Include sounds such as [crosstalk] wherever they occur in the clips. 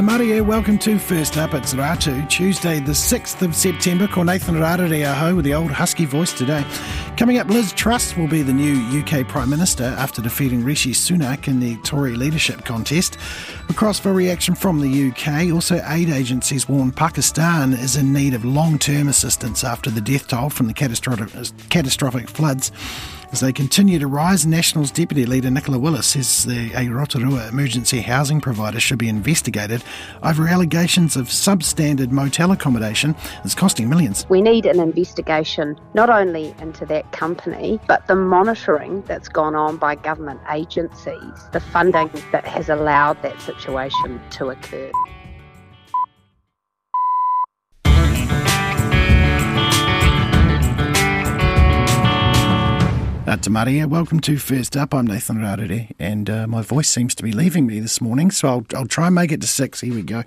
Tamaria, welcome to First Up. It's Ratu, Tuesday, the 6th of September. Ko Nathan Rarere aho with the old husky voice today. Coming up, Liz Truss will be the new UK Prime Minister after defeating Rishi Sunak in the Tory leadership contest. Across for reaction from the UK. Also, aid agencies warn Pakistan is in need of long term assistance after the death toll from the catastrophic floods. As they continue to rise, Nationals Deputy Leader Nicola Willis says the a Rotorua emergency housing provider should be investigated over allegations of substandard motel accommodation that's costing millions. We need an investigation not only into that company, but the monitoring that's gone on by government agencies, the funding that has allowed that situation to occur. Uh, Tamaria, welcome to First Up. I'm Nathan Rarere, and uh, my voice seems to be leaving me this morning, so I'll, I'll try and make it to six. Here we go.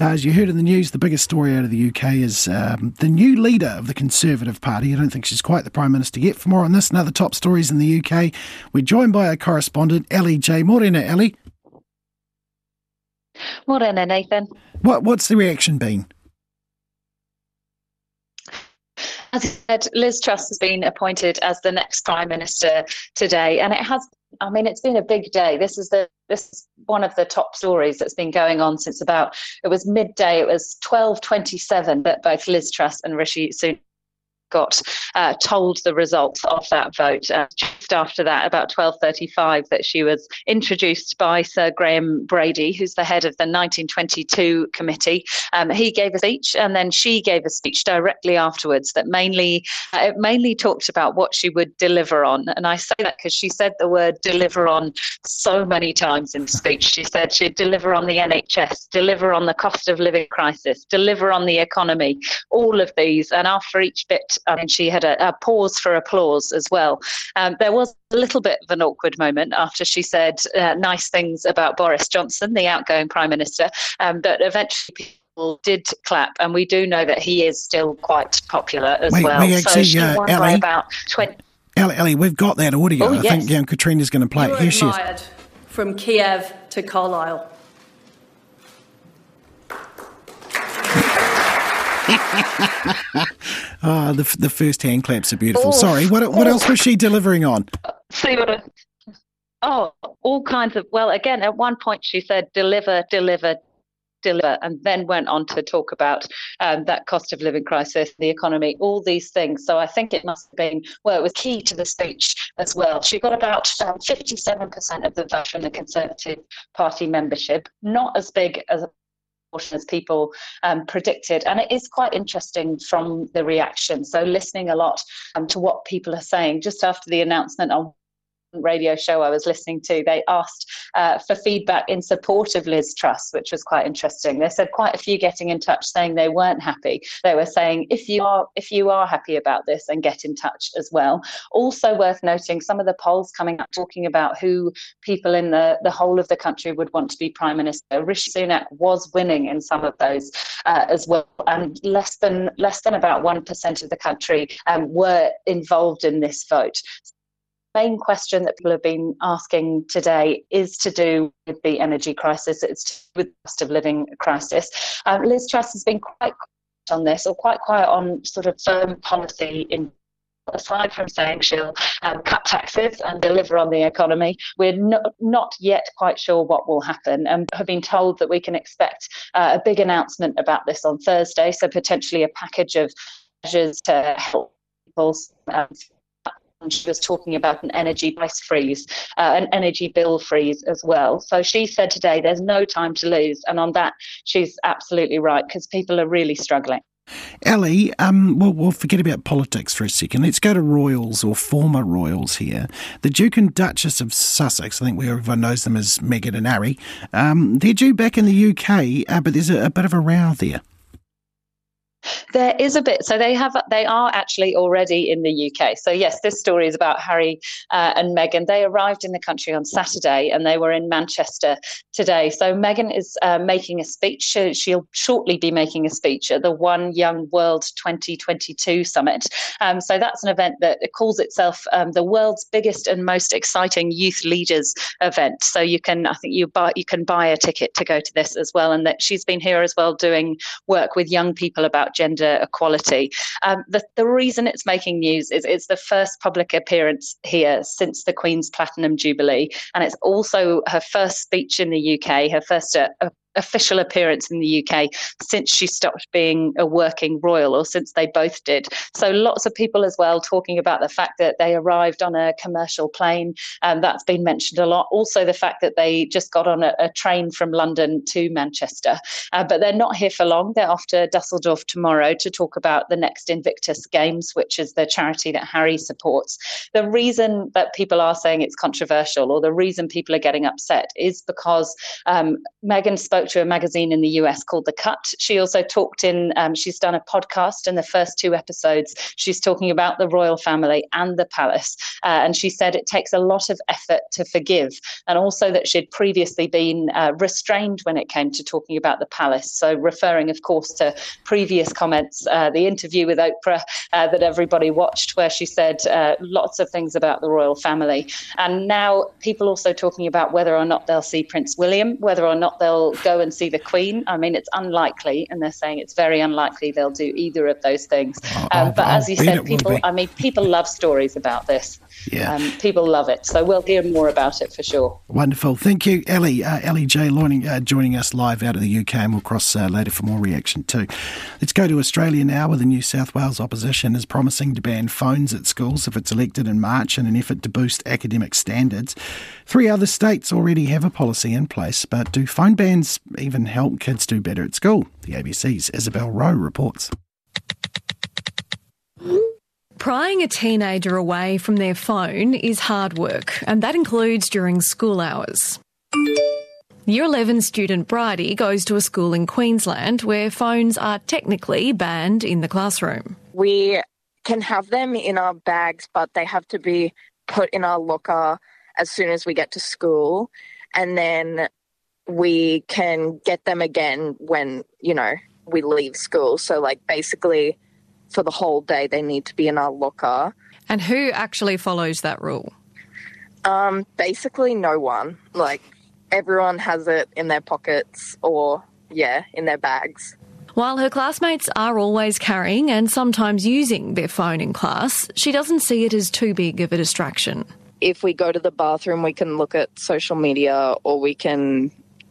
Uh, as you heard in the news, the biggest story out of the UK is um, the new leader of the Conservative Party. I don't think she's quite the Prime Minister yet. For more on this and other top stories in the UK, we're joined by our correspondent, Ellie J. Morena, Ellie. Morena, Nathan. What, what's the reaction been? As I said, Liz Truss has been appointed as the next Prime Minister today, and it has. I mean, it's been a big day. This is the this is one of the top stories that's been going on since about it was midday. It was twelve twenty seven that both Liz Truss and Rishi Sunak got uh, told the results of that vote uh, just after that about 12.35 that she was introduced by sir graham brady who's the head of the 1922 committee. Um, he gave a speech and then she gave a speech directly afterwards that mainly uh, it mainly talked about what she would deliver on. And i say that because she said the word deliver on so many times in the speech. She said she'd deliver on the nhs deliver on the cost of living crisis deliver on the economy all of these. And after each bit I mean, she had a, a pause for applause as well. Um, there was a little bit of an awkward moment after she said uh, nice things about Boris Johnson, the outgoing Prime Minister, um, but eventually people did clap, and we do know that he is still quite popular as wait, well. Wait, actually, so she uh, won Ellie, by about 20. Ellie, Ellie, we've got that audio. Oh, I yes. think yeah, Katrina's going to play You it. were Here she is. admired from Kiev to Carlisle. [laughs] Ah, the, the first hand claps are beautiful. Oh, Sorry, what, what oh. else was she delivering on? See what I, Oh, all kinds of. Well, again, at one point she said, deliver, deliver, deliver, and then went on to talk about um, that cost of living crisis, the economy, all these things. So I think it must have been, well, it was key to the speech as well. She got about um, 57% of the vote from the Conservative Party membership, not as big as as people um, predicted. And it is quite interesting from the reaction. So listening a lot um, to what people are saying just after the announcement on radio show I was listening to, they asked uh, for feedback in support of Liz Truss, which was quite interesting. They said quite a few getting in touch saying they weren't happy. They were saying if you are if you are happy about this, and get in touch as well. Also worth noting, some of the polls coming up talking about who people in the the whole of the country would want to be prime minister. Rishi Sunak was winning in some of those uh, as well, and less than less than about one percent of the country um, were involved in this vote main question that people have been asking today is to do with the energy crisis. It's with the cost of living crisis. Um, Liz Truss has been quite quiet on this, or quite quiet on sort of firm policy in. Aside from saying she'll um, cut taxes and deliver on the economy, we're not, not yet quite sure what will happen and have been told that we can expect uh, a big announcement about this on Thursday. So, potentially a package of measures to help people um, she was talking about an energy price freeze, uh, an energy bill freeze as well. So she said today there's no time to lose. And on that, she's absolutely right because people are really struggling. Ellie, um, well, we'll forget about politics for a second. Let's go to royals or former royals here. The Duke and Duchess of Sussex, I think everyone knows them as Meghan and Harry, um, they're due back in the UK, uh, but there's a, a bit of a row there. There is a bit. So they have. They are actually already in the UK. So yes, this story is about Harry uh, and Meghan. They arrived in the country on Saturday, and they were in Manchester today. So Meghan is uh, making a speech. She'll shortly be making a speech at the One Young World 2022 summit. Um, so that's an event that calls itself um, the world's biggest and most exciting youth leaders event. So you can, I think you buy, you can buy a ticket to go to this as well. And that she's been here as well doing work with young people about gender equality. Um, the, the reason it's making news is it's the first public appearance here since the Queen's Platinum Jubilee, and it's also her first speech in the UK, her first uh, official appearance in the UK since she stopped being a working royal, or since they both did. So lots of people as well talking about the fact that they arrived on a commercial plane, and that's been mentioned a lot. Also, the fact that they just got on a, a train from London to Manchester, uh, but they're not here for long. They're off to Dusseldorf tomorrow to talk about the next Invictus Games, which is the charity that Harry supports. The reason that people are saying it's controversial, or the reason people are getting upset, is because um, Meghan spoke spoke to a magazine in the US called The Cut. She also talked in, um, she's done a podcast in the first two episodes. She's talking about the royal family and the palace. Uh, and she said it takes a lot of effort to forgive. And also that she'd previously been uh, restrained when it came to talking about the palace. So, referring, of course, to previous comments, uh, the interview with Oprah uh, that everybody watched, where she said uh, lots of things about the royal family. And now people also talking about whether or not they'll see Prince William, whether or not they'll go and see the Queen. I mean, it's unlikely, and they're saying it's very unlikely they'll do either of those things. Um, but I'll as you said, people, I mean, people love stories about this. Yeah. Um, people love it. So we'll hear more about it for sure. Wonderful. Thank you, Ellie. Uh, Ellie J. Loining, uh, joining us live out of the UK, and we'll cross uh, later for more reaction too. Let's go to Australia now, where the New South Wales opposition is promising to ban phones at schools if it's elected in March in an effort to boost academic standards. Three other states already have a policy in place, but do phone bans even help kids do better at school? The ABC's Isabel Rowe reports. Prying a teenager away from their phone is hard work, and that includes during school hours. Year 11 student Bridie goes to a school in Queensland where phones are technically banned in the classroom. We can have them in our bags, but they have to be put in our locker as soon as we get to school. And then we can get them again when, you know, we leave school. So, like, basically, for the whole day, they need to be in our locker. And who actually follows that rule? Um, basically, no one. Like, everyone has it in their pockets or, yeah, in their bags. While her classmates are always carrying and sometimes using their phone in class, she doesn't see it as too big of a distraction. If we go to the bathroom, we can look at social media or we can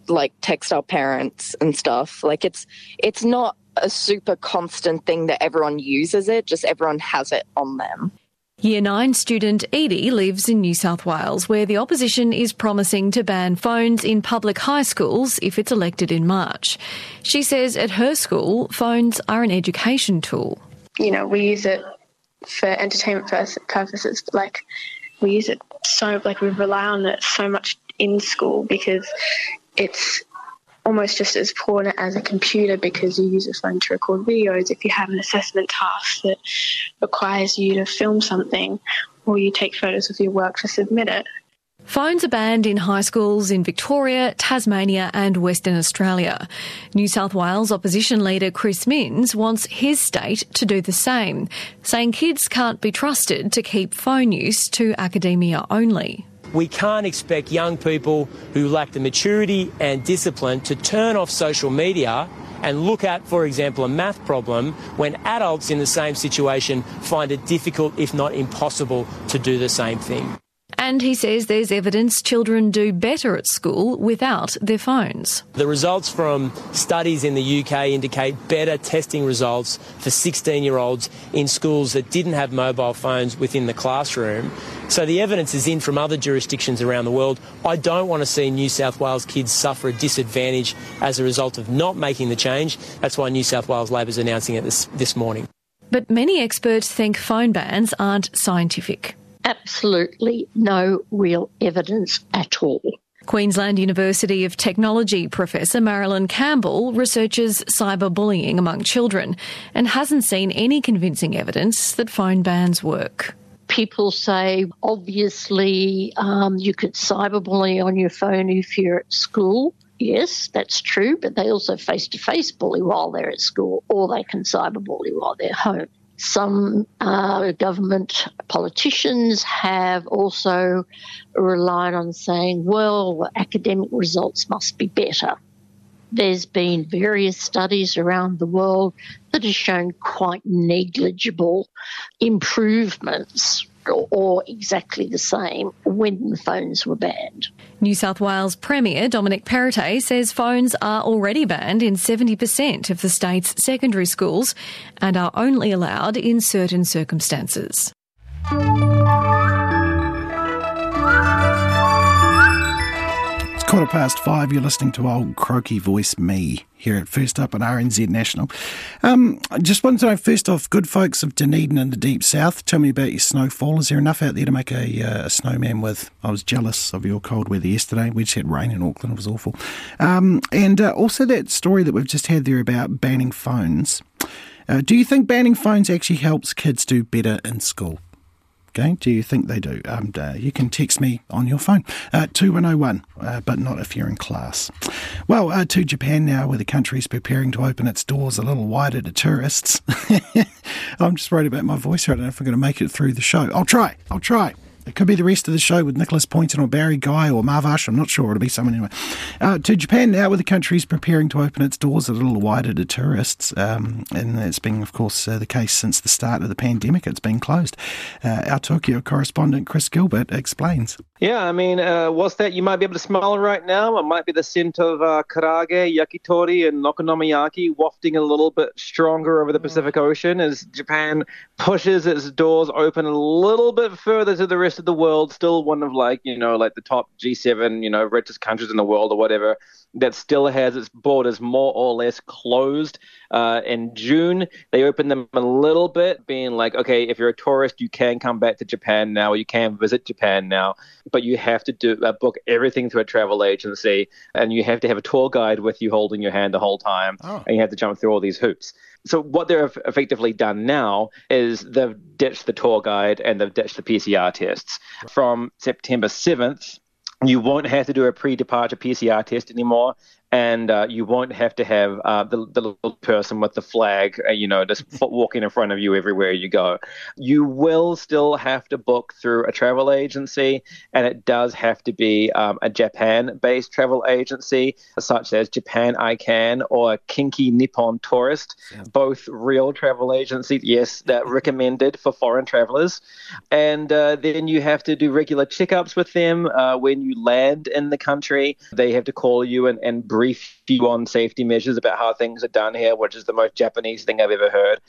like text our parents and stuff. Like it's it's not a super constant thing that everyone uses it, just everyone has it on them. Year 9 student Edie lives in New South Wales, where the opposition is promising to ban phones in public high schools if it's elected in March. She says at her school, phones are an education tool. You know, we use it for entertainment purposes, but like we use it so, like we rely on it so much in school because it's almost just as important as a computer because you use a phone to record videos. If you have an assessment task that requires you to film something or you take photos of your work to submit it. Phones are banned in high schools in Victoria, Tasmania, and Western Australia. New South Wales opposition leader Chris Minns wants his state to do the same, saying kids can't be trusted to keep phone use to academia only. We can't expect young people who lack the maturity and discipline to turn off social media and look at, for example, a math problem when adults in the same situation find it difficult, if not impossible, to do the same thing. And he says there's evidence children do better at school without their phones. The results from studies in the UK indicate better testing results for 16 year olds in schools that didn't have mobile phones within the classroom. So the evidence is in from other jurisdictions around the world. I don't want to see New South Wales kids suffer a disadvantage as a result of not making the change. That's why New South Wales Labor is announcing it this, this morning. But many experts think phone bans aren't scientific absolutely no real evidence at all. Queensland University of Technology professor Marilyn Campbell researches cyberbullying among children and hasn't seen any convincing evidence that phone bans work people say obviously um, you could cyberbully on your phone if you're at school. Yes, that's true, but they also face to face bully while they're at school, or they can cyberbully while they're home. Some uh, government politicians have also relied on saying, well, academic results must be better. There's been various studies around the world that have shown quite negligible improvements or exactly the same when the phones were banned. New South Wales Premier Dominic Perrottet says phones are already banned in 70% of the state's secondary schools and are only allowed in certain circumstances. Quarter past five. You're listening to old croaky voice me here at First Up at RNZ National. Um, I just wanted to know first off, good folks of Dunedin in the deep south, tell me about your snowfall. Is there enough out there to make a, uh, a snowman with? I was jealous of your cold weather yesterday. We just had rain in Auckland, it was awful. Um, and uh, also that story that we've just had there about banning phones. Uh, do you think banning phones actually helps kids do better in school? Okay, do you think they do? Um, uh, you can text me on your phone, uh, 2101, uh, but not if you're in class. Well, uh, to Japan now, where the country is preparing to open its doors a little wider to tourists. [laughs] I'm just worried about my voice. here. I don't know if I'm going to make it through the show. I'll try. I'll try. It could be the rest of the show with Nicholas Poynton or Barry Guy or Marvash. I'm not sure. It'll be someone anyway. Uh, to Japan now, where the country is preparing to open its doors a little wider to tourists. Um, and it's been, of course, uh, the case since the start of the pandemic. It's been closed. Uh, our Tokyo correspondent, Chris Gilbert, explains. Yeah, I mean, uh, what's that? You might be able to smell right now. It might be the scent of uh, karaage, yakitori, and okonomiyaki wafting a little bit stronger over the Pacific Ocean as Japan pushes its doors open a little bit further to the rest of the world, still one of like, you know, like the top G7, you know, richest countries in the world or whatever, that still has its borders more or less closed. Uh, in June, they opened them a little bit, being like, okay, if you're a tourist, you can come back to Japan now, or you can visit Japan now, but you have to do uh, book everything through a travel agency, and you have to have a tour guide with you holding your hand the whole time, oh. and you have to jump through all these hoops. So what they've effectively done now is they've ditched the tour guide and they've ditched the PCR tests. From September 7th, you won't have to do a pre-departure PCR test anymore and uh, you won't have to have uh, the, the little person with the flag, uh, you know, just [laughs] walking in front of you everywhere you go. You will still have to book through a travel agency, and it does have to be um, a Japan-based travel agency, such as Japan iCan or Kinki Nippon Tourist, yeah. both real travel agencies, yes, that [laughs] recommended for foreign travelers. And uh, then you have to do regular checkups with them uh, when you land in the country. They have to call you and, and brief you on safety measures about how things are done here, which is the most Japanese thing I've ever heard.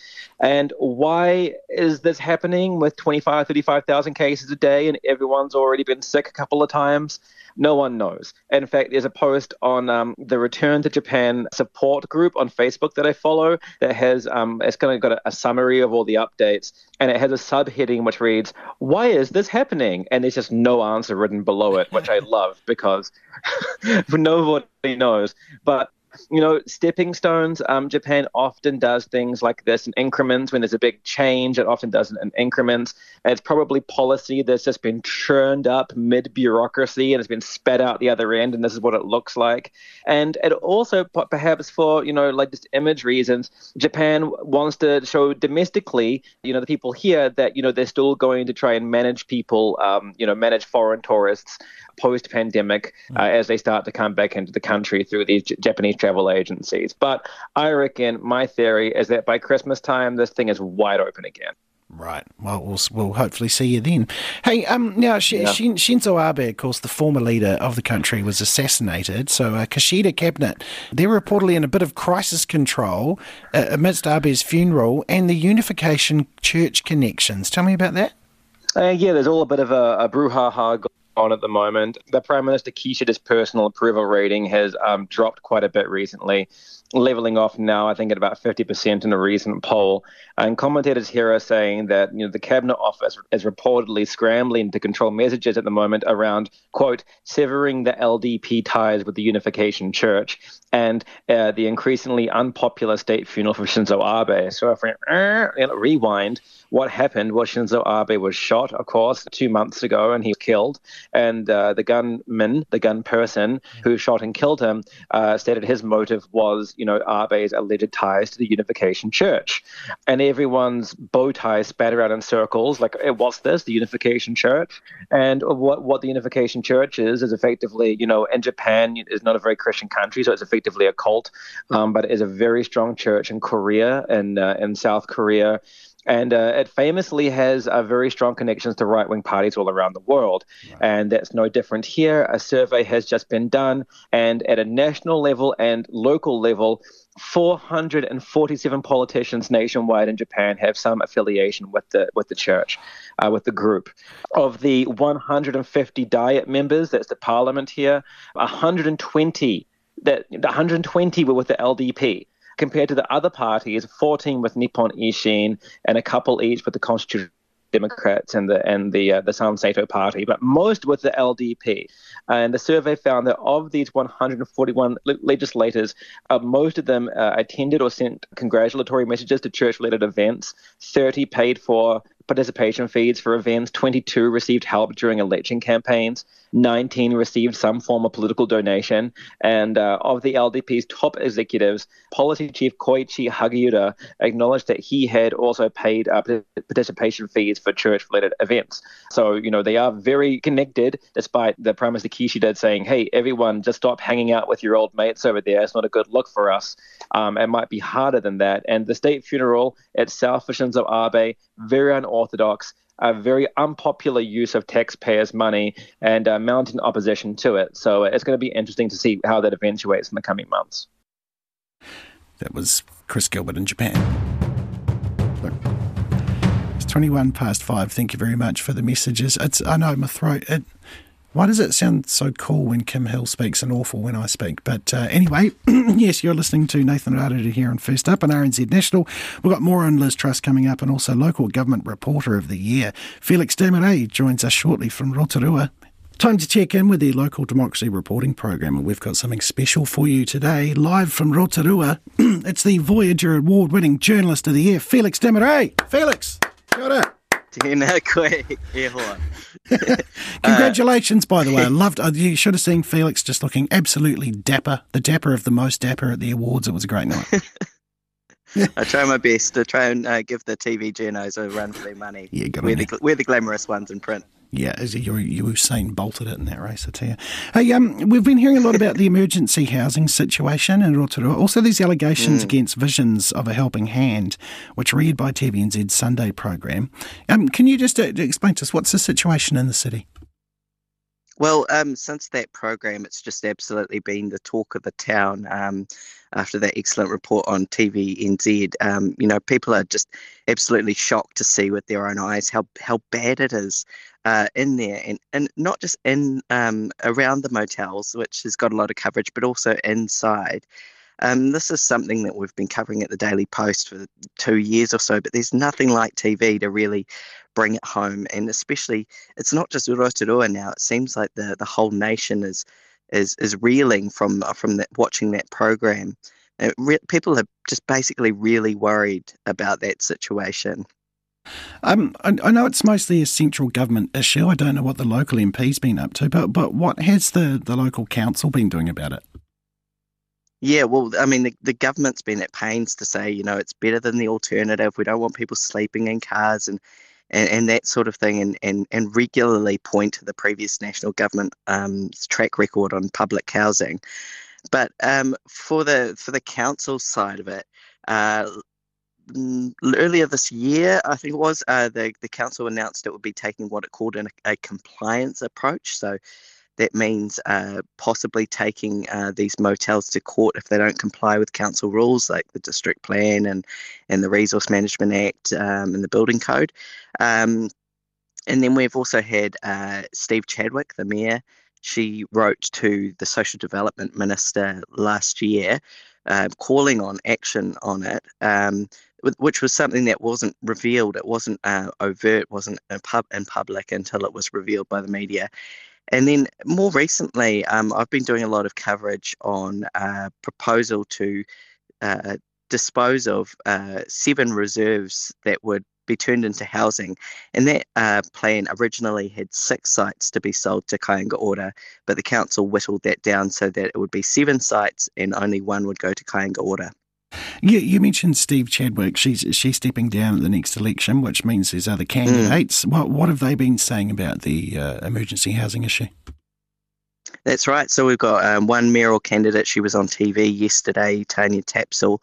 And why is this happening with 25, 35,000 cases a day and everyone's already been sick a couple of times? No one knows. In fact, there's a post on um, the Return to Japan support group on Facebook that I follow that has um, it's kind of got a, a summary of all the updates, and it has a subheading which reads, "Why is this happening?" And there's just no answer written below it, which I [laughs] love because [laughs] nobody knows. But you know, stepping stones. Um, Japan often does things like this in increments. When there's a big change, it often does it in increments. And it's probably policy that's just been churned up mid bureaucracy and has been spat out the other end, and this is what it looks like. And it also, perhaps for you know, like just image reasons, Japan wants to show domestically, you know, the people here that you know they're still going to try and manage people, um, you know, manage foreign tourists post pandemic uh, mm. as they start to come back into the country through these J- Japanese travel agencies. But I reckon my theory is that by Christmas time, this thing is wide open again. Right. Well, we'll, we'll hopefully see you then. Hey, um, now Sh- yeah. Shinzo Abe, of course, the former leader of the country, was assassinated. So, uh, Kishida cabinet, they're reportedly in a bit of crisis control uh, amidst Abe's funeral and the Unification Church connections. Tell me about that. Uh, yeah, there's all a bit of a, a brouhaha on at the moment. The Prime Minister Kishida's personal approval rating has um, dropped quite a bit recently, leveling off now, I think, at about 50% in a recent poll. And commentators here are saying that you know the Cabinet Office is reportedly scrambling to control messages at the moment around, quote, severing the LDP ties with the Unification Church and uh, the increasingly unpopular state funeral for Shinzo Abe. So if we uh, rewind, what happened was Shinzo Abe was shot, of course, two months ago, and he was killed. And uh, the gunman, the gun person who shot and killed him, uh, stated his motive was, you know, Abe's alleged ties to the Unification Church. And everyone's bow tie spat around in circles, like, what's this, the Unification Church? And what what the Unification Church is is effectively, you know, in Japan is not a very Christian country, so it's effectively a cult, um, but it is a very strong church in Korea and uh, in South Korea and uh, it famously has uh, very strong connections to right wing parties all around the world. Right. And that's no different here. A survey has just been done, and at a national level and local level, 447 politicians nationwide in Japan have some affiliation with the with the church, uh, with the group. Of the 150 Diet members, that's the parliament here, 120 that 120 were with the LDP compared to the other parties, 14 with Nippon Ishin and a couple each with the Constitution. Democrats and the and the uh, the Saito Party, but most with the LDP. And the survey found that of these 141 legislators, uh, most of them uh, attended or sent congratulatory messages to church-related events. 30 paid for participation fees for events. 22 received help during election campaigns. 19 received some form of political donation. And uh, of the LDP's top executives, policy chief Koichi Hagiuda acknowledged that he had also paid uh, participation fees for church related events. So, you know, they are very connected, despite the Prime Minister Kishida saying, hey, everyone, just stop hanging out with your old mates over there. It's not a good look for us. Um, it might be harder than that. And the state funeral itself for Shinzo Abe, very unorthodox a very unpopular use of taxpayers' money and uh, mounting opposition to it. So it's going to be interesting to see how that eventuates in the coming months. That was Chris Gilbert in Japan. It's 21 past five. Thank you very much for the messages. It's I know my throat. It, why does it sound so cool when Kim Hill speaks and awful when I speak? But uh, anyway, [clears throat] yes, you're listening to Nathan Rarere here on First Up on RNZ National. We've got more on Liz Truss coming up and also Local Government Reporter of the Year. Felix Desmarais joins us shortly from Rotorua. Time to check in with the local democracy reporting program, and we've got something special for you today, live from Rotorua. [clears throat] it's the Voyager award-winning journalist of the year, Felix Desmarais. Felix, got it. Tēnā koe e hoa. Congratulations, by the way. I loved. Uh, you should have seen Felix just looking absolutely dapper, the dapper of the most dapper at the awards. It was a great night. [laughs] I try my best to try and uh, give the TV journos a run for their money. Yeah, we're the, we're the glamorous ones in print. Yeah, as you Usain bolted it in that race, I tell you. Hey, um, we've been hearing a lot about the emergency housing situation in Rotorua. Also, these allegations mm. against Visions of a Helping Hand, which read by TVNZ's Sunday program. Um, can you just uh, explain to us what's the situation in the city? Well, um, since that program, it's just absolutely been the talk of the town. Um, after that excellent report on TVNZ, um, you know, people are just absolutely shocked to see with their own eyes how how bad it is uh, in there, and and not just in um, around the motels, which has got a lot of coverage, but also inside. Um, this is something that we've been covering at the Daily Post for two years or so, but there's nothing like TV to really bring it home. And especially, it's not just Rotorua now. It seems like the, the whole nation is is is reeling from from that watching that program. Re- people are just basically really worried about that situation. Um, I, I, know it's mostly a central government issue. I don't know what the local MP's been up to, but but what has the, the local council been doing about it? Yeah, well, I mean, the, the government's been at pains to say, you know, it's better than the alternative. We don't want people sleeping in cars and, and, and that sort of thing, and, and, and regularly point to the previous national government um, track record on public housing. But um, for the for the council side of it, uh, earlier this year, I think it was, uh, the the council announced it would be taking what it called an, a compliance approach. So that means uh, possibly taking uh, these motels to court if they don't comply with council rules like the district plan and, and the Resource Management Act um, and the building code. Um, and then we've also had uh, Steve Chadwick, the mayor. She wrote to the social development minister last year, uh, calling on action on it. Um, which was something that wasn't revealed. It wasn't uh, overt, wasn't in, pub- in public until it was revealed by the media. And then more recently, um, I've been doing a lot of coverage on a proposal to uh, dispose of uh, seven reserves that would be turned into housing. And that uh, plan originally had six sites to be sold to Kāinga Ora, but the council whittled that down so that it would be seven sites and only one would go to Kāinga Ora. You, you mentioned Steve Chadwick. She's she's stepping down at the next election, which means there's other candidates. Mm. What what have they been saying about the uh, emergency housing issue? That's right. So we've got um, one mayoral candidate. She was on TV yesterday, Tanya Tapsell.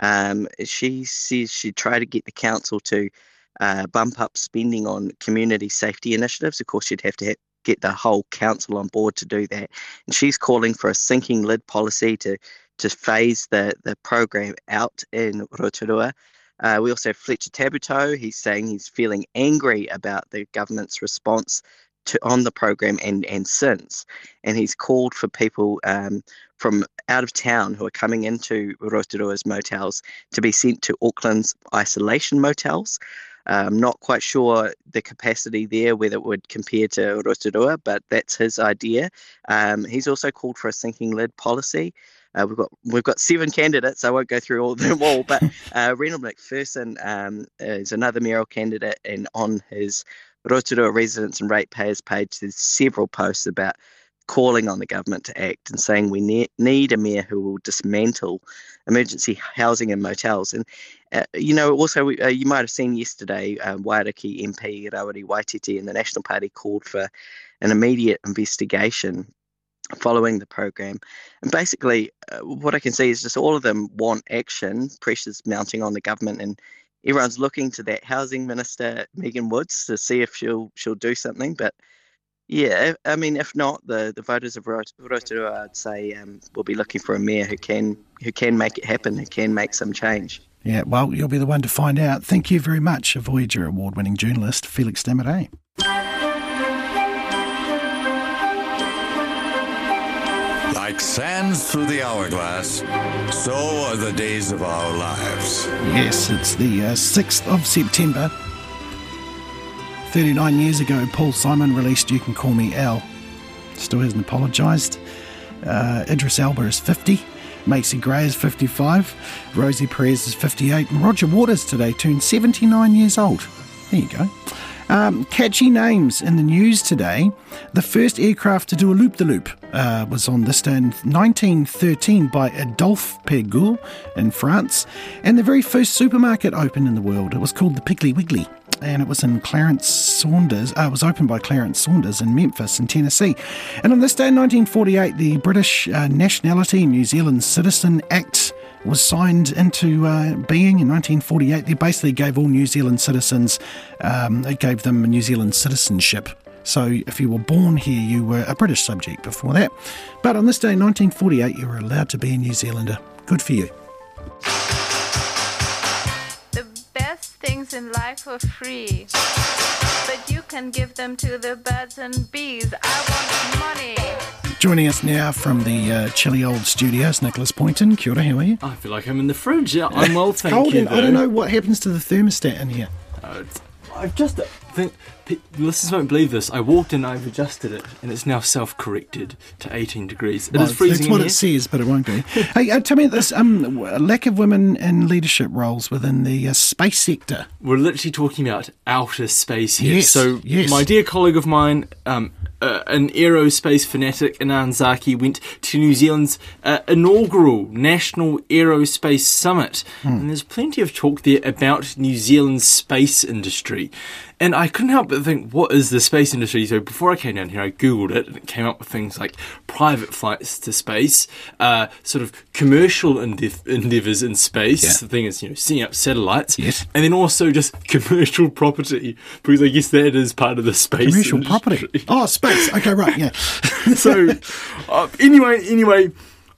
Um, she says she tried to get the council to uh, bump up spending on community safety initiatives. Of course, you'd have to get the whole council on board to do that. And she's calling for a sinking lid policy to to phase the, the program out in Rotorua. Uh, we also have Fletcher Tabuteau. He's saying he's feeling angry about the government's response to on the program and and since, and he's called for people um, from out of town who are coming into Rotorua's motels to be sent to Auckland's isolation motels. I'm not quite sure the capacity there, whether it would compare to Rotorua, but that's his idea. Um, he's also called for a sinking lid policy. Uh, we've got we've got seven candidates. I won't go through all of them all, but [laughs] uh, Reynold Macpherson um, is another mayoral candidate, and on his Rotorua residents and ratepayers page, there's several posts about calling on the government to act and saying we ne- need a mayor who will dismantle emergency housing and motels. And, uh, you know, also, uh, you might have seen yesterday, uh, Waiariki MP Rawiri Waititi and the National Party called for an immediate investigation following the program. And basically, uh, what I can see is just all of them want action, pressures mounting on the government, and everyone's looking to that housing minister Megan Woods to see if she'll she'll do something. But yeah, I mean, if not, the, the voters of Rotorua, I'd say, um, will be looking for a mayor who can who can make it happen, who can make some change. Yeah, well, you'll be the one to find out. Thank you very much, Voyager award winning journalist Felix Desmarais. Like sands through the hourglass, so are the days of our lives. Yes, it's the uh, 6th of September. 39 years ago, Paul Simon released You Can Call Me Al. Still hasn't apologised. Uh, Idris Elba is 50. Macy Gray is 55. Rosie Perez is 58. And Roger Waters today turned 79 years old. There you go. Um, catchy names in the news today. The first aircraft to do a loop the loop was on this day in 1913 by Adolphe Périgueux in France. And the very first supermarket opened in the world. It was called the Piggly Wiggly. And it was in Clarence Saunders. Uh, it was opened by Clarence Saunders in Memphis, in Tennessee. And on this day in 1948, the British uh, Nationality New Zealand Citizen Act was signed into uh, being in 1948. They basically gave all New Zealand citizens, um, it gave them New Zealand citizenship. So if you were born here, you were a British subject before that. But on this day, 1948, you were allowed to be a New Zealander. Good for you. The best things in life are free, but you can give them to the birds and bees. I want money. Joining us now from the uh, chilly old studios, Nicholas Poynton. Kia ora, how are you? I feel like I'm in the fridge. Yeah, I'm [laughs] well, thank cold you. I don't know what happens to the thermostat in here. Uh, I've just uh, think listeners won't believe this. I walked in, I've adjusted it, and it's now self-corrected to 18 degrees. It well, is freezing. That's what it says, but it won't be. [laughs] hey, uh, tell me this: um, lack of women in leadership roles within the uh, space sector. We're literally talking about outer space here. Yes, so, yes. my dear colleague of mine, um, uh, an aerospace fanatic, Anand Zaki, went to New Zealand's uh, inaugural National Aerospace Summit. Hmm. And there's plenty of talk there about New Zealand's space industry. And I couldn't help but think, what is the space industry? So before I came down here, I googled it, and it came up with things like private flights to space, uh, sort of commercial endeav- endeavors in space. Yeah. The thing is, you know, setting up satellites, Yes. and then also just [laughs] commercial property, because I guess that is part of the space Commercial industry. property. Oh, space. Okay, right. Yeah. [laughs] so [laughs] uh, anyway, anyway,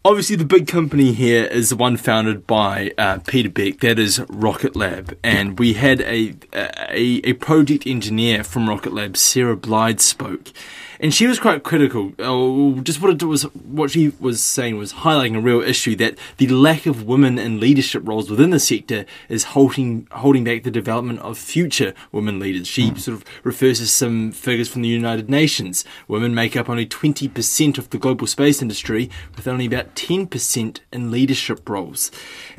obviously the big company here is the one founded by uh, Peter Beck, that is Rocket Lab, and we had a, a a project engineer from Rocket Lab, Sarah Blyde, spoke, and she was quite critical. Uh, just what it was, what she was saying was highlighting a real issue that the lack of women in leadership roles within the sector is holding holding back the development of future women leaders. She mm. sort of refers to some figures from the United Nations. Women make up only twenty percent of the global space industry, with only about ten percent in leadership roles,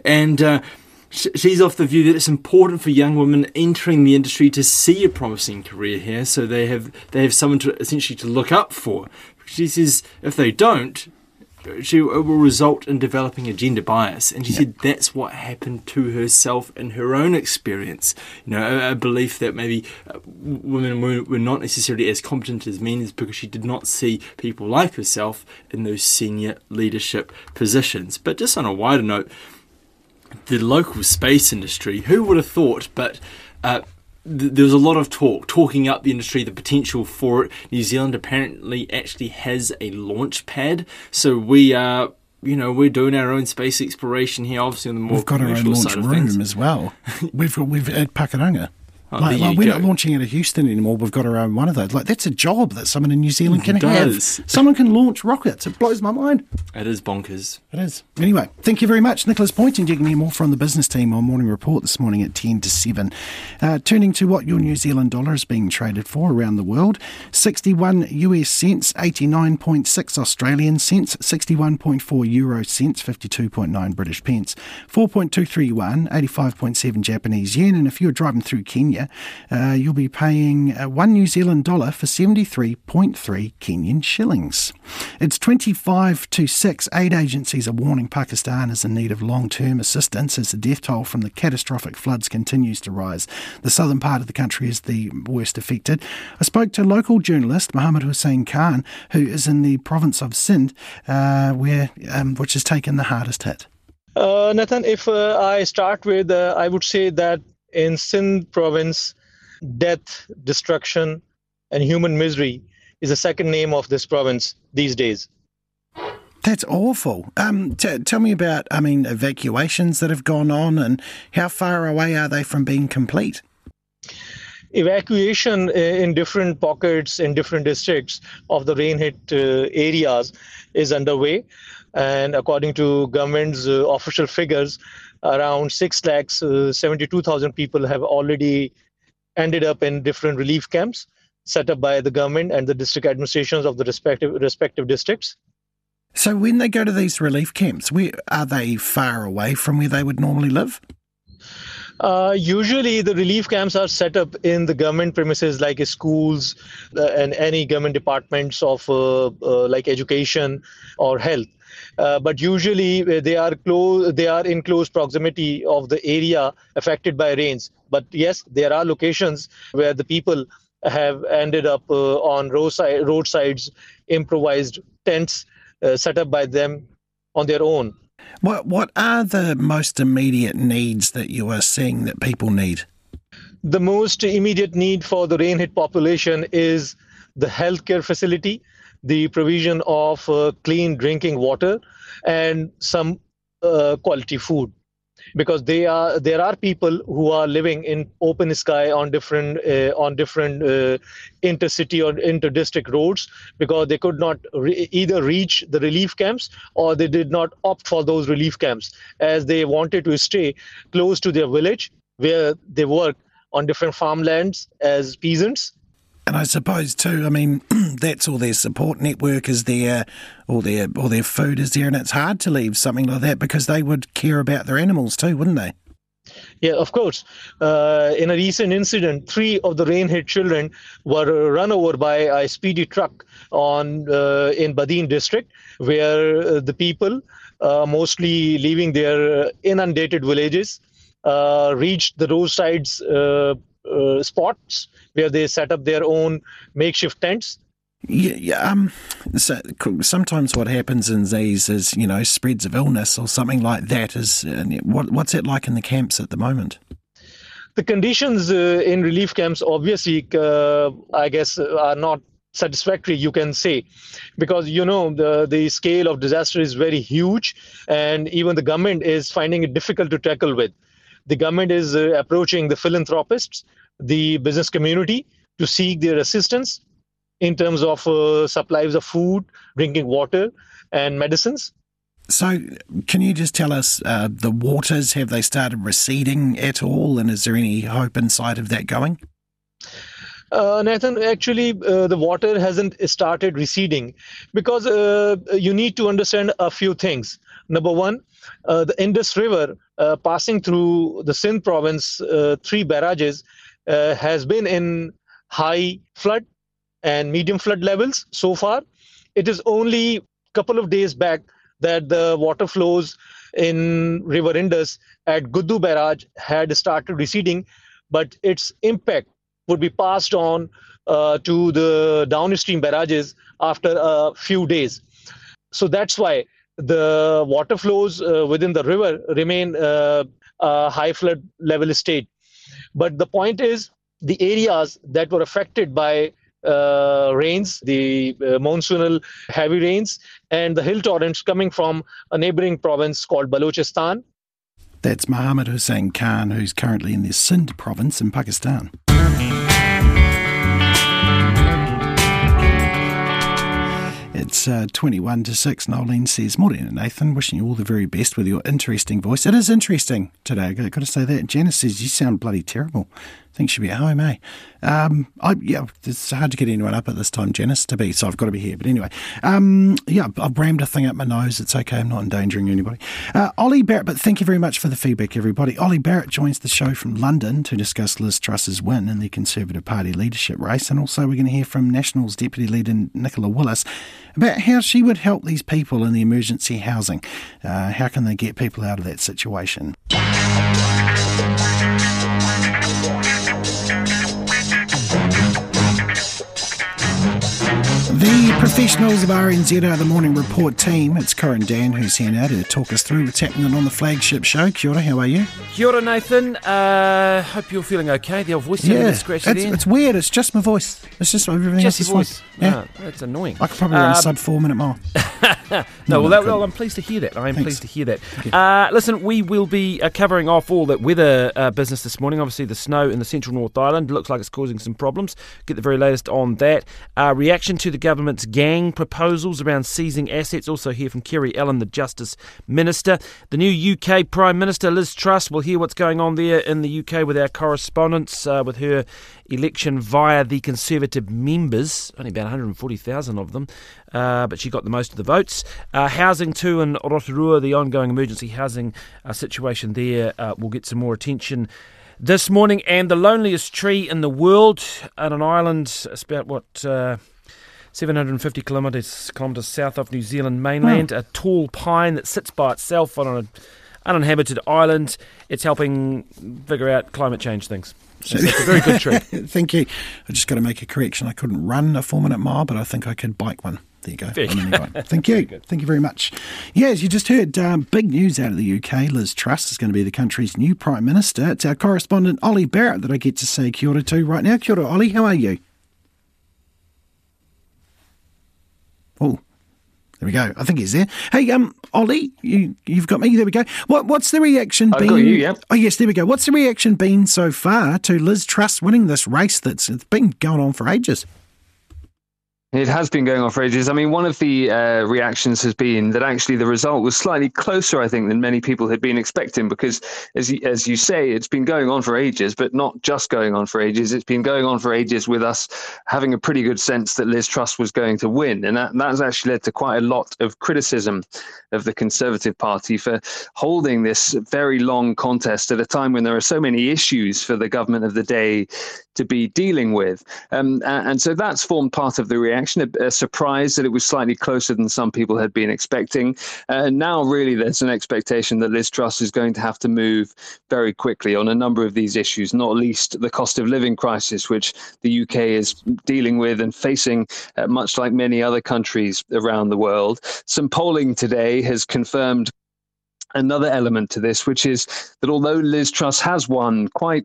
and. Uh, she's off the view that it's important for young women entering the industry to see a promising career here, so they have they have someone to essentially to look up for. She says if they don't, she it will result in developing a gender bias, and she said that's what happened to herself in her own experience. You know, a, a belief that maybe uh, women were, were not necessarily as competent as men is because she did not see people like herself in those senior leadership positions. But just on a wider note the local space industry. Who would have thought? But uh, th- there was a lot of talk, talking up the industry, the potential for it. New Zealand apparently actually has a launch pad, so we are. You know, we're doing our own space exploration here. Obviously, on the more we've got our own launch room as well. [laughs] we've we've at Pakuranga. Oh, like, like we're go. not launching out of Houston anymore. We've got our own one of those. Like that's a job that someone in New Zealand can have. Someone can launch rockets. It blows my mind. It is bonkers. It is. Anyway, thank you very much, Nicholas Poynton, and you can hear more from the business team on Morning Report this morning at ten to seven. Uh, turning to what your New Zealand dollar is being traded for around the world: sixty-one US cents, eighty-nine point six Australian cents, sixty-one point four Euro cents, fifty-two point nine British pence, four point two three yuan, eighty-five point seven Japanese yen, and if you're driving through Kenya uh, you'll be paying uh, one New Zealand dollar for 73.3 Kenyan shillings. It's 25 to 6. Aid agencies are warning Pakistan is in need of long term assistance as the death toll from the catastrophic floods continues to rise. The southern part of the country is the worst affected. I spoke to local journalist Mohammed Hussein Khan, who is in the province of Sindh, uh, where um, which has taken the hardest hit. Uh, Nathan, if uh, I start with, uh, I would say that in Sindh province, death, destruction, and human misery is the second name of this province these days. That's awful. Um, t- tell me about, I mean, evacuations that have gone on and how far away are they from being complete? Evacuation uh, in different pockets in different districts of the rain hit uh, areas is underway. And according to government's uh, official figures, around 6 lakhs uh, 72,000 people have already ended up in different relief camps set up by the government and the district administrations of the respective respective districts. So when they go to these relief camps, where are they far away from where they would normally live? Uh, usually, the relief camps are set up in the government premises, like schools uh, and any government departments of uh, uh like education or health. Uh, but usually uh, they are close they are in close proximity of the area affected by rains. But yes there are locations where the people have ended up uh, on roadside roadsides improvised tents uh, set up by them on their own. What what are the most immediate needs that you are seeing that people need? The most immediate need for the rain hit population is the healthcare facility the provision of uh, clean drinking water and some uh, quality food. Because they are there are people who are living in open sky on different uh, on different uh, intercity or inter-district roads because they could not re- either reach the relief camps or they did not opt for those relief camps as they wanted to stay close to their village where they work on different farmlands as peasants and I suppose too, I mean, [clears throat] that's all their support network is there, all their all their food is there, and it's hard to leave something like that because they would care about their animals too, wouldn't they? Yeah, of course. Uh, in a recent incident, three of the rain-hit children were run over by a speedy truck on uh, in Badin district, where uh, the people, uh, mostly leaving their inundated villages, uh, reached the roadsides uh, spots where they set up their own makeshift tents. Yeah, yeah. Um, so sometimes what happens in these is, you know, spreads of illness or something like that. Is uh, what, what's it like in the camps at the moment? The conditions uh, in relief camps, obviously, uh, I guess, are not satisfactory you can say because you know the the scale of disaster is very huge and even the government is finding it difficult to tackle with the government is uh, approaching the philanthropists the business community to seek their assistance in terms of uh, supplies of food drinking water and medicines so, can you just tell us uh, the waters have they started receding at all, and is there any hope in sight of that going? Uh, Nathan, actually, uh, the water hasn't started receding because uh, you need to understand a few things. Number one, uh, the Indus River uh, passing through the Sindh province, uh, three barrages, has been in high flood and medium flood levels so far. It is only a couple of days back that the water flows in River Indus at Guddu barrage had started receding, but its impact would be passed on uh, to the downstream barrages after a few days. So that's why the water flows uh, within the river remain uh, a high flood level state. But the point is, the areas that were affected by uh, rains, the uh, monsoonal heavy rains, and the hill torrents coming from a neighboring province called Balochistan. That's Mohammed Hussain Khan, who's currently in the Sindh province in Pakistan. It's uh, 21 to 6. Nolene says, Morning, and Nathan. Wishing you all the very best with your interesting voice. It is interesting today. I've got to say that. Janice says, You sound bloody terrible think she'll be at home, eh? Um, I, yeah, it's hard to get anyone up at this time, Janice, to be, so I've got to be here. But anyway, um, yeah, I've rammed a thing up my nose. It's okay. I'm not endangering anybody. Uh, Ollie Barrett, but thank you very much for the feedback, everybody. Ollie Barrett joins the show from London to discuss Liz Truss's win in the Conservative Party leadership race. And also, we're going to hear from Nationals Deputy Leader Nicola Willis about how she would help these people in the emergency housing. Uh, how can they get people out of that situation? Professionals of RNZ are the morning report team. It's Corin Dann who's here now to talk us through what's happening on the flagship show. Kia ora, how are you? Kia ora, Nathan. Uh, hope you're feeling okay. The old voice yeah, it's, it's, weird. It's just my voice. It's just everything just else is voice. Fine. Yeah, oh, that's annoying. I could probably run um, sub four minute mile. no, [laughs] no, well, that, well, I'm pleased to hear that. I am Thanks. pleased to hear that. Uh, listen, we will be uh, covering off all that weather uh, business this morning. Obviously, the snow in the central North Island looks like it's causing some problems. Get the very latest on that. Uh, reaction to the government's gang proposals around seizing assets. Also hear from Kiri Allan, the Justice Minister. The new UK Prime Minister, Liz Truss. We'll hear what's going on there in the UK with our correspondence uh, with her election via the Conservative members, only about 140,000 of them, uh, but she got the most of the votes. Uh, housing too in Rotorua, the ongoing emergency housing uh, situation there uh, will get some more attention this morning. And the loneliest tree in the world on an island, it's about what. Uh, 750 kilometres kilometres south of New Zealand mainland, a tall pine that sits by itself on an uninhabited island. It's helping figure out climate change things. So it's a [laughs] very good tree. Thank you. I just got to make a correction. I couldn't run a four minute mile, but I think I could bike one. There you go. [laughs] Thank you. Thank you very much. Yeah, as you just heard, um, big news out of the UK. Liz Truss is going to be the country's new Prime Minister. It's our correspondent, Ollie Barrett, that I get to say kia ora to right now. Kia ora, Ollie. How are you? Oh, there we go. I think he's there. Hey, um, Ollie, you you've got me. There we go. What what's the reaction I've been? Got you, yeah. Oh yes, there we go. What's the reaction been so far to Liz Truss winning this race that's it's been going on for ages? It has been going on for ages. I mean, one of the uh, reactions has been that actually the result was slightly closer, I think, than many people had been expecting. Because, as you, as you say, it's been going on for ages, but not just going on for ages. It's been going on for ages with us having a pretty good sense that Liz Truss was going to win, and that, that has actually led to quite a lot of criticism of the Conservative Party for holding this very long contest at a time when there are so many issues for the government of the day to be dealing with. Um, and so that's formed part of the reaction, a, a, surprise that it was slightly closer than some people had been expecting. Uh, and now, really, there's an expectation that Liz Truss is going to have to move very quickly on a number of these issues, not least the cost of living crisis, which the UK is dealing with and facing, uh, much like many other countries around the world. Some polling today has confirmed another element to this, which is that although Liz Truss has won quite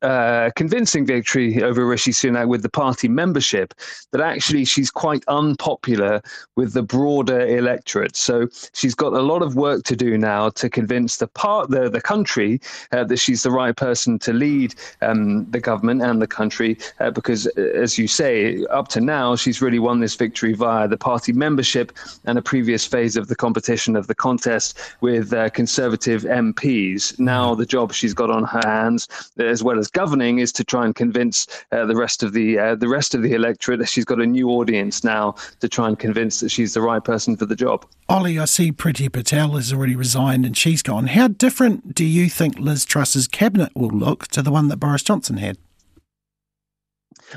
uh, convincing victory over Rishi Sunak with the party membership that actually she's quite unpopular with the broader electorate. So she's got a lot of work to do now to convince the part the the country uh, that she's the right person to lead um, the government and the country. Uh, because, uh, as you say, up to now she's really won this victory via the party membership and a previous phase of the competition of the contest with uh, Conservative MPs. Now the job she's got on her hands, as well well as governing is to try and convince uh, the rest of the uh, the rest of the electorate that she's got a new audience now to try and convince that she's the right person for the job. Ollie, I see Priti Patel has already resigned and she's gone. How different do you think Liz Truss's cabinet will look to the one that Boris Johnson had?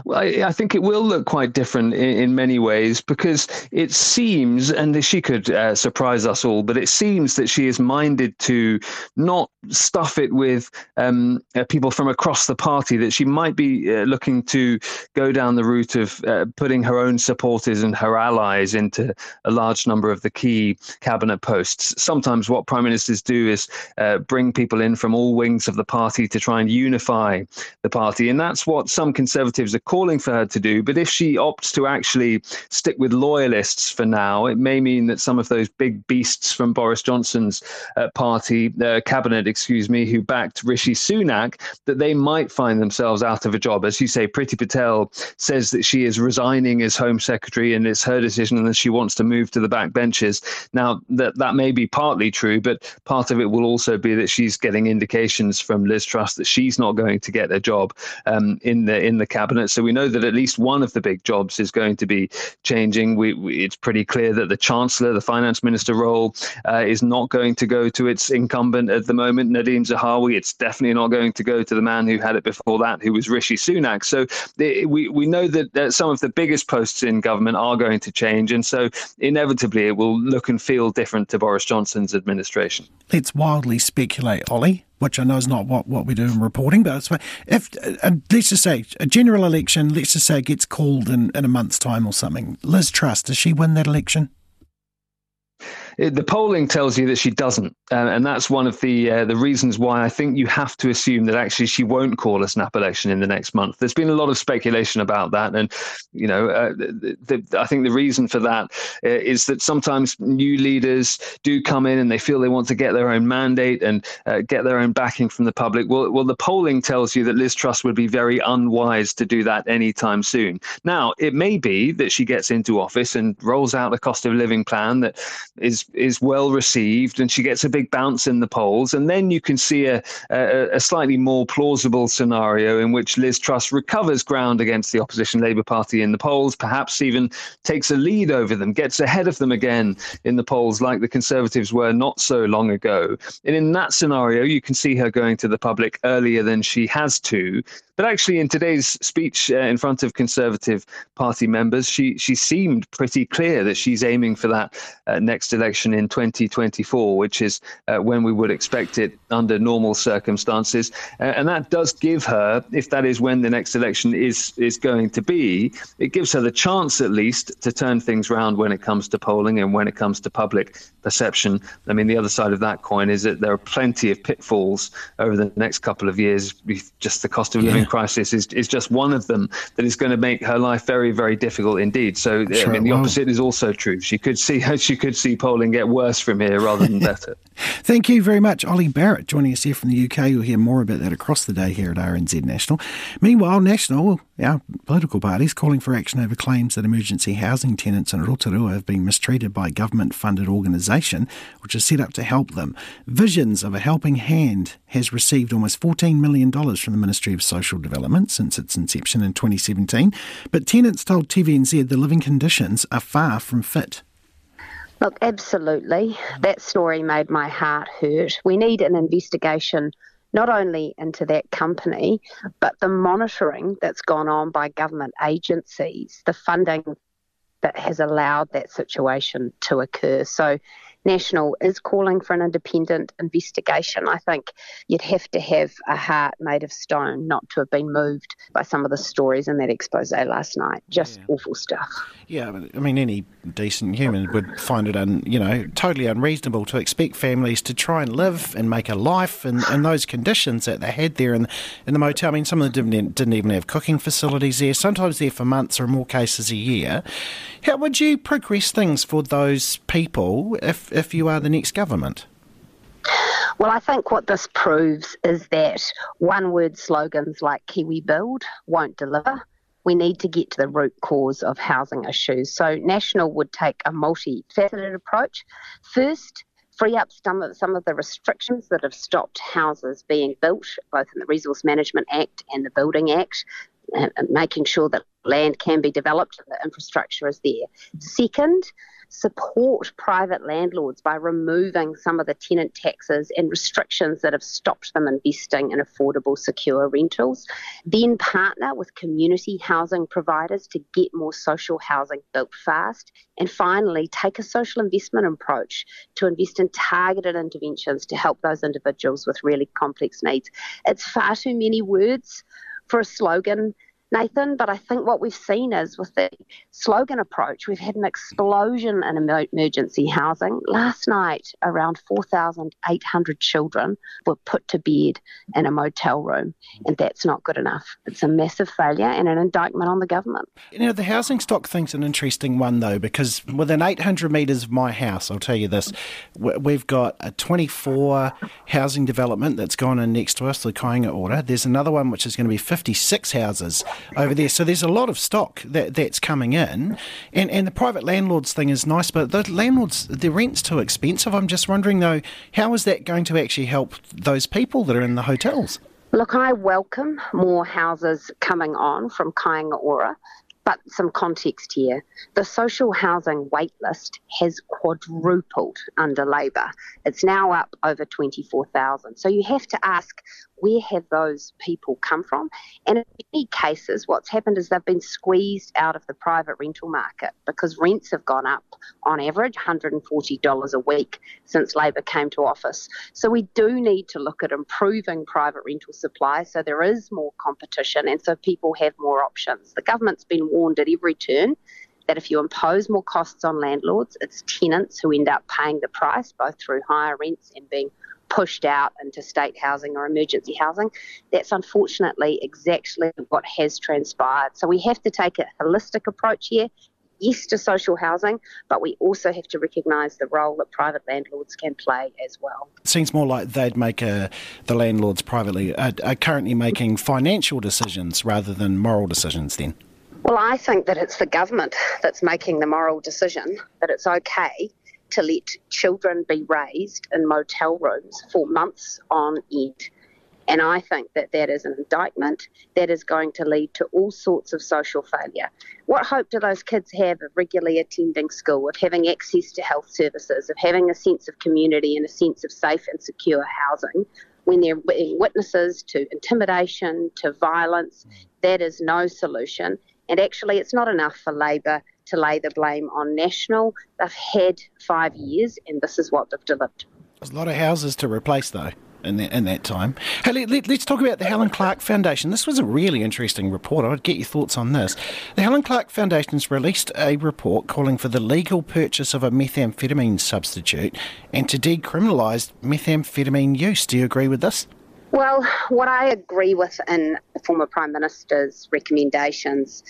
Well, I, I, think it will look quite different in, in, many ways because it seems, and she could uh, surprise us all, but it seems that she is minded to not stuff it with um, uh, people from across the party, that she might be uh, looking to go down the route of uh, putting her own supporters and her allies into a large number of the key cabinet posts. Sometimes what prime ministers do is uh, bring people in from all wings of the party to try and unify the party. And that's what some conservatives are calling for her to do. But if she opts to actually stick with loyalists for now, it may mean that some of those big beasts from Boris Johnson's uh, party, uh, cabinet, excuse me, who backed Rishi Sunak, that they might find themselves out of a job. As you say, Priti Patel says that she is resigning as Home Secretary and it's her decision and that she wants to move to the back benches. Now, that, that may be partly true, but part of it will also be that she's getting indications from Liz Truss that she's not going to get a job um, in the in the cabinet. So we know that at least one of the big jobs is going to be changing. We, we it's pretty clear that the Chancellor, the Finance Minister role, uh, is not going to go to its incumbent at the moment, Nadhim Zahawi. It's definitely not going to go to the man who had it before that, who was Rishi Sunak. So the, we, we know that uh, some of the biggest posts in government are going to change. And so inevitably it will look and feel different to Boris Johnson's administration. Let's wildly speculate, Ollie which I know is not what, what we do in reporting, but. If, uh, let's just say, a general election, let's just say it gets called in, in a month's time or something, Liz Truss, does she win that election? The polling tells you that she doesn't, uh, and that's one of the uh, the reasons why I think you have to assume that actually she won't call a snap election in the next month. There's been a lot of speculation about that, and you know, uh, the, the, I think the reason for that uh, is that sometimes new leaders do come in and they feel they want to get their own mandate and uh, get their own backing from the public. Well, well, the polling tells you that Liz Truss would be very unwise to do that anytime soon. Now, it may be that she gets into office and rolls out a cost of living plan that is is well received and she gets a big bounce in the polls. And then you can see a, a, a slightly more plausible scenario in which Liz Truss recovers ground against the opposition Labour Party in the polls, perhaps even takes a lead over them, gets ahead of them again in the polls, like the Conservatives were not so long ago. And in that scenario, you can see her going to the public earlier than she has to. But actually, in today's speech uh, in front of Conservative Party members, she she seemed pretty clear that she's aiming for that uh, next election in 2024, which is uh, when we would expect it under normal circumstances. Uh, and that does give her, if that is when the next election is is going to be, it gives her the chance at least to turn things around when it comes to polling and when it comes to public perception. I mean, the other side of that coin is that there are plenty of pitfalls over the next couple of years. Just the cost of living crisis is, is just one of them that is going to make her life very, very difficult indeed. So sure, I mean, the opposite is also true. She could see [laughs] she could see polling get worse from here rather than [laughs] better. Thank you very much, Ollie Barrett, joining us here from the UK. You'll hear more about that across the day here at RNZ National. Meanwhile, National, our political parties calling for action over claims that emergency housing tenants in Rotorua have been mistreated by a government-funded organisation which is set up to help them. Visions of a Helping Hand has received almost $14 million from the Ministry of Social Development since its inception in 2017, but tenants told TVNZ the living conditions are far from fit. Look, absolutely. That story made my heart hurt. We need an investigation not only into that company, but the monitoring that's gone on by government agencies, the funding that has allowed that situation to occur. So National is calling for an independent investigation. I think you'd have to have a heart made of stone not to have been moved by some of the stories in that expose last night. Just yeah. awful stuff. Yeah, I mean, any decent human would find it, un, you know, totally unreasonable to expect families to try and live and make a life in, in those conditions that they had there in, in the motel. I mean, some of them didn't, didn't even have cooking facilities there, sometimes there for months or in more cases a year. How would you progress things for those people if, if you are the next government? Well, I think what this proves is that one word slogans like Kiwi Build won't deliver. We need to get to the root cause of housing issues. So, National would take a multifaceted approach. First, free up some of, some of the restrictions that have stopped houses being built, both in the Resource Management Act and the Building Act, making sure that land can be developed and the infrastructure is there. Second, support private landlords by removing some of the tenant taxes and restrictions that have stopped them investing in affordable, secure rentals. Then partner with community housing providers to get more social housing built fast. And finally, take a social investment approach to invest in targeted interventions to help those individuals with really complex needs. It's far too many words for a slogan Nathan, but I think what we've seen is with the slogan approach, we've had an explosion in emergency housing. Last night, around 4,800 children were put to bed in a motel room, and that's not good enough. It's a massive failure and an indictment on the government. You know, the housing stock thing's an interesting one, though, because within 800 metres of my house, I'll tell you this, we've got a 24 housing development that's gone in next to us, the Kāinga Ora. There's another one which is going to be 56 houses over there. So there's a lot of stock that, that's coming in. And, and the private landlords thing is nice, but the landlords, the rent's too expensive. I'm just wondering, though, how is that going to actually help those people that are in the hotels? Look, I welcome more houses coming on from Kāinga Ora but some context here. The social housing waitlist has quadrupled under Labour. It's now up over 24,000. So you have to ask where have those people come from? And in many cases, what's happened is they've been squeezed out of the private rental market because rents have gone up on average $140 a week since Labor came to office. So we do need to look at improving private rental supply so there is more competition and so people have more options. The government's been warned at every turn that if you impose more costs on landlords, it's tenants who end up paying the price, both through higher rents and being pushed out into state housing or emergency housing. That's unfortunately exactly what has transpired. So we have to take a holistic approach here. Yes, to social housing, but we also have to recognise the role that private landlords can play as well. It seems more like they'd make a, the landlords privately are, are currently making financial decisions rather than moral decisions. Then, well, I think that it's the government that's making the moral decision that it's okay to let children be raised in motel rooms for months on end. And I think that that is an indictment that is going to lead to all sorts of social failure. What hope do those kids have of regularly attending school, of having access to health services, of having a sense of community and a sense of safe and secure housing when they're being witnesses to intimidation, to violence? Hmm. That is no solution. And actually, it's not enough for Labor to lay the blame on National. They've had five years, and this is what they've delivered. There's a lot of houses to replace, though. In that, in that time. Hey, let, us talk about the Helen Clark Foundation. This was a really interesting report. I'd get your thoughts on this. The Helen Clark Foundation's released a report calling for the legal purchase of a methamphetamine substitute and to decriminalise methamphetamine use. Do you agree with this? Well, what I agree with in the former Prime Minister's recommendations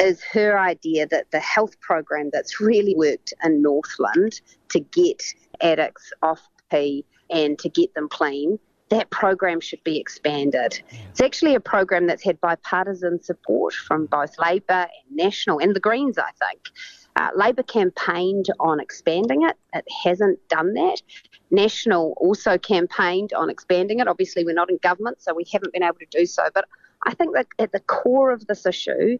is her idea that the health program that's really worked in Northland to get addicts off P and to get them clean, that program should be expanded. It's actually a program that's had bipartisan support from both Labor and National and the Greens, I think. Uh, Labor campaigned on expanding it. It hasn't done that. National also campaigned on expanding it. Obviously, we're not in government, so we haven't been able to do so. But I think that at the core of this issue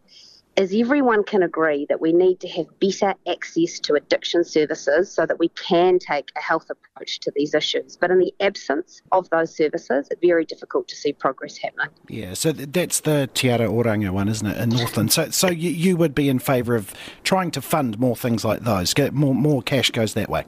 is everyone can agree that we need to have better access to addiction services so that we can take a health approach to these issues. But in the absence of those services, it's very difficult to see progress happening. Yeah, so that's the Te Ara Oranga one, isn't it, in Northland? So, so you, you would be in favour of trying to fund more things like those, get more, more cash goes that way?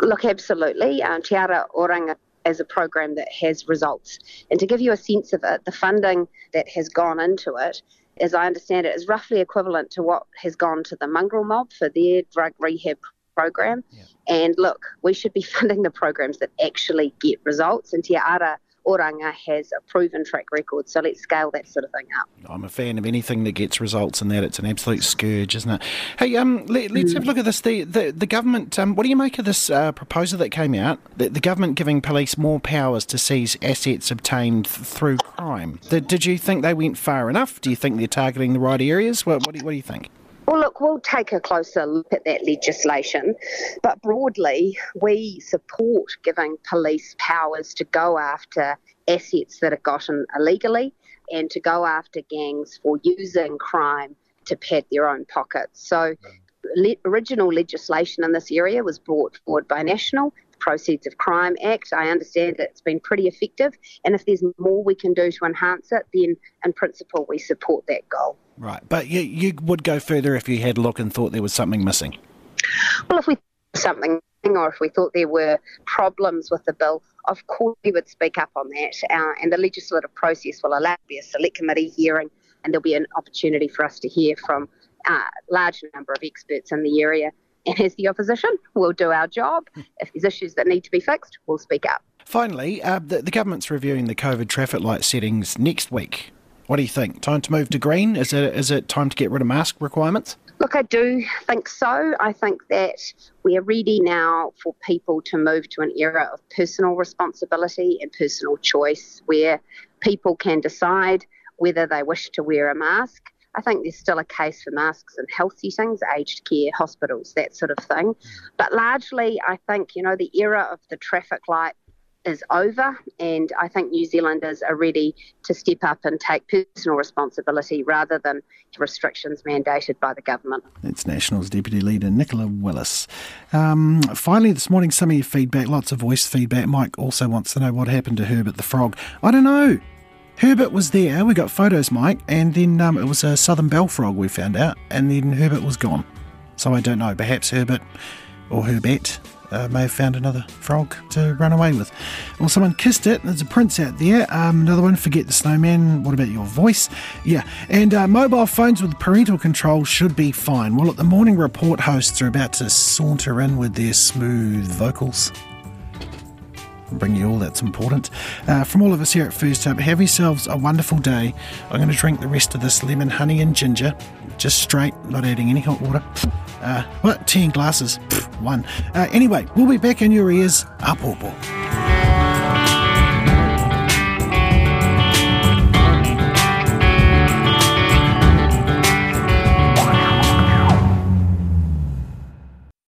Look, absolutely. Um, Te Ara Oranga as a program that has results. And to give you a sense of it, the funding that has gone into it, as I understand it, is roughly equivalent to what has gone to the mongrel mob for their drug rehab program. Yeah. And look, we should be [laughs] funding the programs that actually get results. And Te Ara Oranga has a proven track record, so let's scale that sort of thing up. I'm a fan of anything that gets results in that. It's an absolute scourge, isn't it? Hey, um, let, us have a look at this. The the, the government, um, what do you make of this uh, proposal that came out? The, the, government giving police more powers to seize assets obtained th- through crime. Did, did you think they went far enough? Do you think they're targeting the right areas? What, what, do, what do you think? Well, look, we'll take a closer look at that legislation, but broadly, we support giving police powers to go after assets that are gotten illegally and to go after gangs for using crime to pad their own pockets. So, mm. le- original legislation in this area was brought forward by National. Proceeds of Crime Act. I understand that it's been pretty effective, and if there's more we can do to enhance it, then in principle we support that goal. Right, but you, you would go further if you had a look and thought there was something missing. Well, if we something or if we thought there were problems with the bill, of course we would speak up on that. Uh, and the legislative process will allow be a select committee hearing, and there'll be an opportunity for us to hear from a uh, large number of experts in the area. And as the opposition, we'll do our job. If there's issues that need to be fixed, we'll speak up. Finally, uh, the, the government's reviewing the COVID traffic light settings next week. What do you think? Time to move to green? Is it is it time to get rid of mask requirements? Look, I do think so. I think that we are ready now for people to move to an era of personal responsibility and personal choice where people can decide whether they wish to wear a mask. I think there's still a case for masks in health settings, aged care, hospitals, that sort of thing. But largely, I think, you know, the era of the traffic light is over, and I think New Zealanders are ready to step up and take personal responsibility rather than restrictions mandated by the government. It's Nationals Deputy Leader Nicola Willis. Um, finally, this morning, some of your feedback, lots of voice feedback. Mike also wants to know what happened to Herbert the Frog. I don't know. Herbert was there. We got photos, Mike, and then um, it was a southern bell frog. We found out, and then Herbert was gone. So I don't know. Perhaps Herbert or Herbert uh, may have found another frog to run away with. Or someone kissed it. There's a prince out there. Um, another one, forget the snowman. What about your voice? Yeah. And uh, mobile phones with parental control should be fine. Well, at the morning report hosts are about to saunter in with their smooth vocals bring you all that's important. Uh, from all of us here at First Up, have yourselves a wonderful day. I'm going to drink the rest of this lemon, honey, and ginger, just straight, not adding any hot water. Uh, what? 10 glasses? One. Uh, anyway, we'll be back in your ears. Up, up, up.